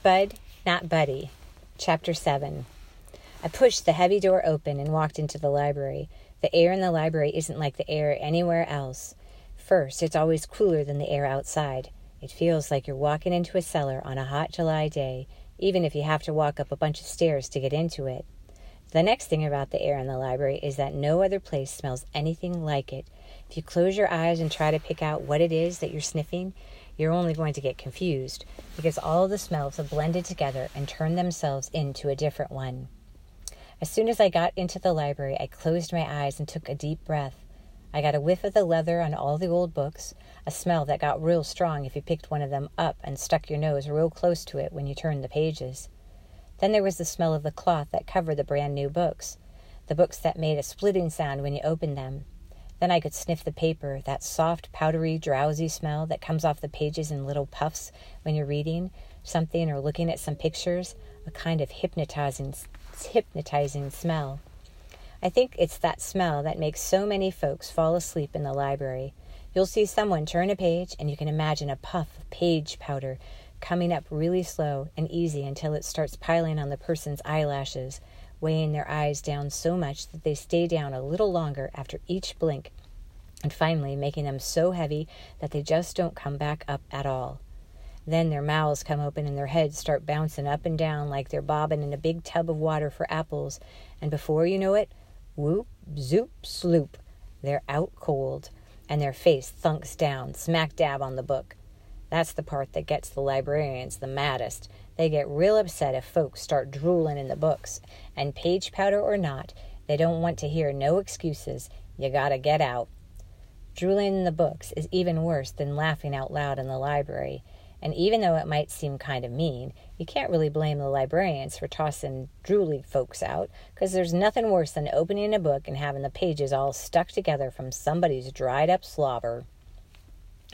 Bud, Not Buddy, Chapter 7. I pushed the heavy door open and walked into the library. The air in the library isn't like the air anywhere else. First, it's always cooler than the air outside. It feels like you're walking into a cellar on a hot July day, even if you have to walk up a bunch of stairs to get into it. The next thing about the air in the library is that no other place smells anything like it. If you close your eyes and try to pick out what it is that you're sniffing, you're only going to get confused because all the smells have blended together and turned themselves into a different one. As soon as I got into the library, I closed my eyes and took a deep breath. I got a whiff of the leather on all the old books, a smell that got real strong if you picked one of them up and stuck your nose real close to it when you turned the pages. Then there was the smell of the cloth that covered the brand new books, the books that made a splitting sound when you opened them. Then I could sniff the paper, that soft, powdery, drowsy smell that comes off the pages in little puffs when you're reading something or looking at some pictures, a kind of hypnotizing, hypnotizing smell. I think it's that smell that makes so many folks fall asleep in the library. You'll see someone turn a page, and you can imagine a puff of page powder coming up really slow and easy until it starts piling on the person's eyelashes, weighing their eyes down so much that they stay down a little longer after each blink, and finally making them so heavy that they just don't come back up at all. Then their mouths come open and their heads start bouncing up and down like they're bobbing in a big tub of water for apples, and before you know it, whoop, zoop, sloop, they're out cold, and their face thunks down, smack dab on the book. That's the part that gets the librarians the maddest. They get real upset if folks start drooling in the books, and page powder or not, they don't want to hear no excuses. You gotta get out. Drooling in the books is even worse than laughing out loud in the library. And even though it might seem kind of mean, you can't really blame the librarians for tossing drooly folks out, because there's nothing worse than opening a book and having the pages all stuck together from somebody's dried up slobber.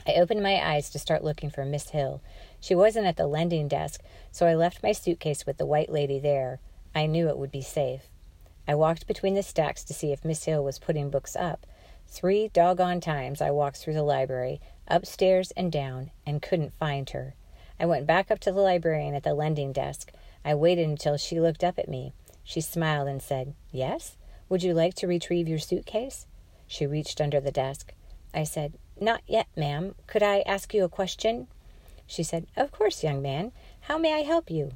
I opened my eyes to start looking for Miss Hill. She wasn't at the lending desk, so I left my suitcase with the white lady there. I knew it would be safe. I walked between the stacks to see if Miss Hill was putting books up. Three doggone times I walked through the library, upstairs and down, and couldn't find her. I went back up to the librarian at the lending desk. I waited until she looked up at me. She smiled and said, Yes? Would you like to retrieve your suitcase? She reached under the desk. I said, Not yet, ma'am. Could I ask you a question? She said, Of course, young man. How may I help you?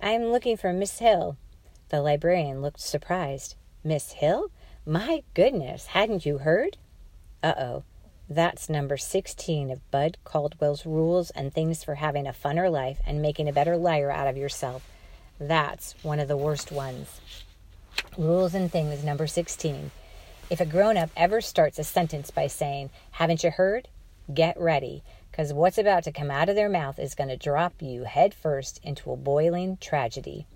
I am looking for Miss Hill. The librarian looked surprised. Miss Hill? My goodness, hadn't you heard? Uh oh. That's number 16 of Bud Caldwell's Rules and Things for Having a Funner Life and Making a Better Liar Out of Yourself. That's one of the worst ones. Rules and Things number 16. If a grown up ever starts a sentence by saying, Haven't you heard? Get ready, because what's about to come out of their mouth is going to drop you head first into a boiling tragedy.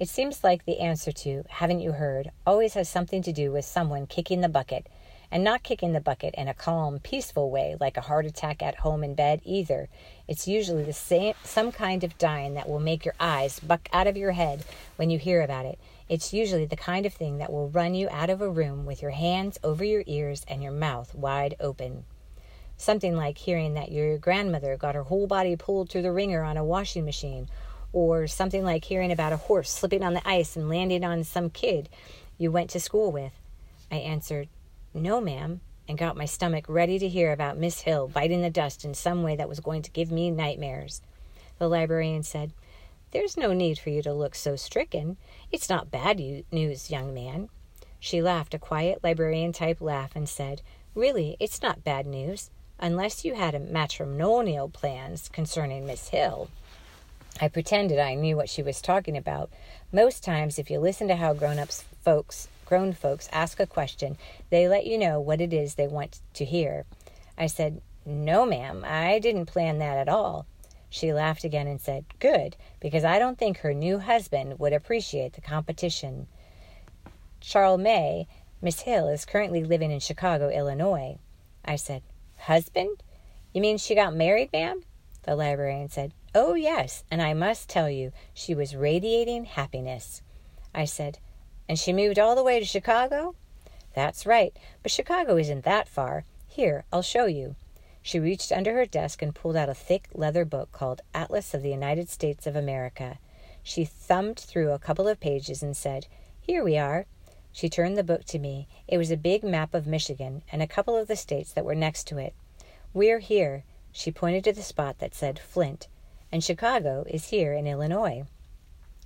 It seems like the answer to, Haven't you heard? always has something to do with someone kicking the bucket, and not kicking the bucket in a calm, peaceful way like a heart attack at home in bed either. It's usually the same some kind of dying that will make your eyes buck out of your head when you hear about it. It's usually the kind of thing that will run you out of a room with your hands over your ears and your mouth wide open. Something like hearing that your grandmother got her whole body pulled through the wringer on a washing machine, or something like hearing about a horse slipping on the ice and landing on some kid you went to school with. I answered, No, ma'am, and got my stomach ready to hear about Miss Hill biting the dust in some way that was going to give me nightmares. The librarian said, there's no need for you to look so stricken. It's not bad news, young man. She laughed a quiet librarian type laugh and said, Really, it's not bad news, unless you had matrimonial plans concerning Miss Hill. I pretended I knew what she was talking about. Most times, if you listen to how grown ups folks, grown folks ask a question, they let you know what it is they want to hear. I said, No, ma'am, I didn't plan that at all. She laughed again and said, Good, because I don't think her new husband would appreciate the competition. Charlemae, Miss Hill, is currently living in Chicago, Illinois. I said, Husband? You mean she got married, ma'am? The librarian said, Oh, yes, and I must tell you, she was radiating happiness. I said, And she moved all the way to Chicago? That's right, but Chicago isn't that far. Here, I'll show you. She reached under her desk and pulled out a thick leather book called Atlas of the United States of America. She thumbed through a couple of pages and said, Here we are. She turned the book to me. It was a big map of Michigan and a couple of the states that were next to it. We're here. She pointed to the spot that said Flint, and Chicago is here in Illinois.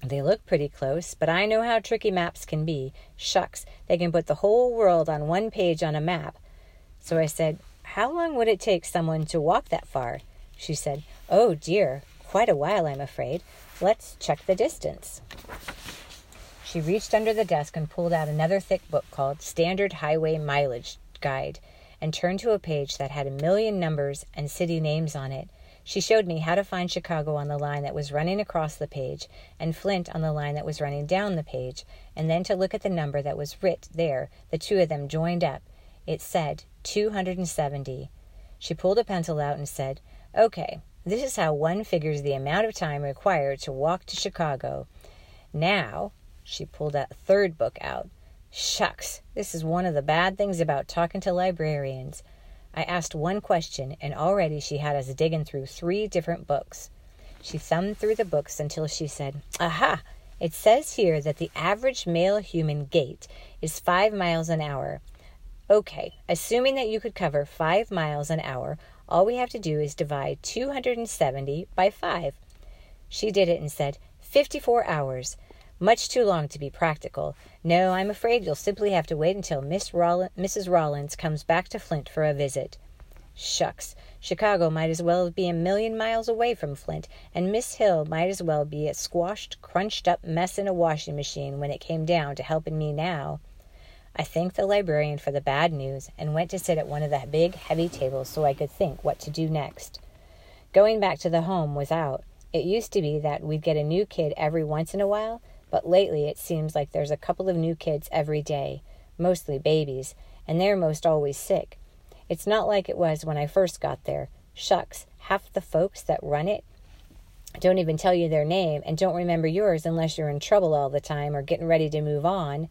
They look pretty close, but I know how tricky maps can be. Shucks, they can put the whole world on one page on a map. So I said, how long would it take someone to walk that far? She said, Oh dear, quite a while, I'm afraid. Let's check the distance. She reached under the desk and pulled out another thick book called Standard Highway Mileage Guide and turned to a page that had a million numbers and city names on it. She showed me how to find Chicago on the line that was running across the page and Flint on the line that was running down the page, and then to look at the number that was writ there, the two of them joined up. It said 270. She pulled a pencil out and said, Okay, this is how one figures the amount of time required to walk to Chicago. Now, she pulled a third book out. Shucks, this is one of the bad things about talking to librarians. I asked one question, and already she had us digging through three different books. She thumbed through the books until she said, Aha! It says here that the average male human gait is five miles an hour. Okay, assuming that you could cover 5 miles an hour, all we have to do is divide 270 by 5. She did it and said, 54 hours. Much too long to be practical. No, I'm afraid you'll simply have to wait until Miss Roll- Mrs. Rollins comes back to Flint for a visit. Shucks, Chicago might as well be a million miles away from Flint, and Miss Hill might as well be a squashed, crunched up mess in a washing machine when it came down to helping me now. I thanked the librarian for the bad news and went to sit at one of the big, heavy tables so I could think what to do next. Going back to the home was out. It used to be that we'd get a new kid every once in a while, but lately it seems like there's a couple of new kids every day, mostly babies, and they're most always sick. It's not like it was when I first got there. Shucks, half the folks that run it don't even tell you their name and don't remember yours unless you're in trouble all the time or getting ready to move on.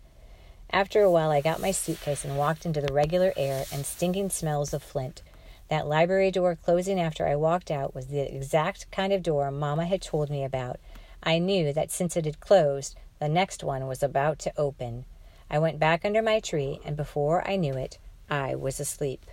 After a while, I got my suitcase and walked into the regular air and stinking smells of Flint. That library door closing after I walked out was the exact kind of door Mamma had told me about. I knew that since it had closed, the next one was about to open. I went back under my tree, and before I knew it, I was asleep.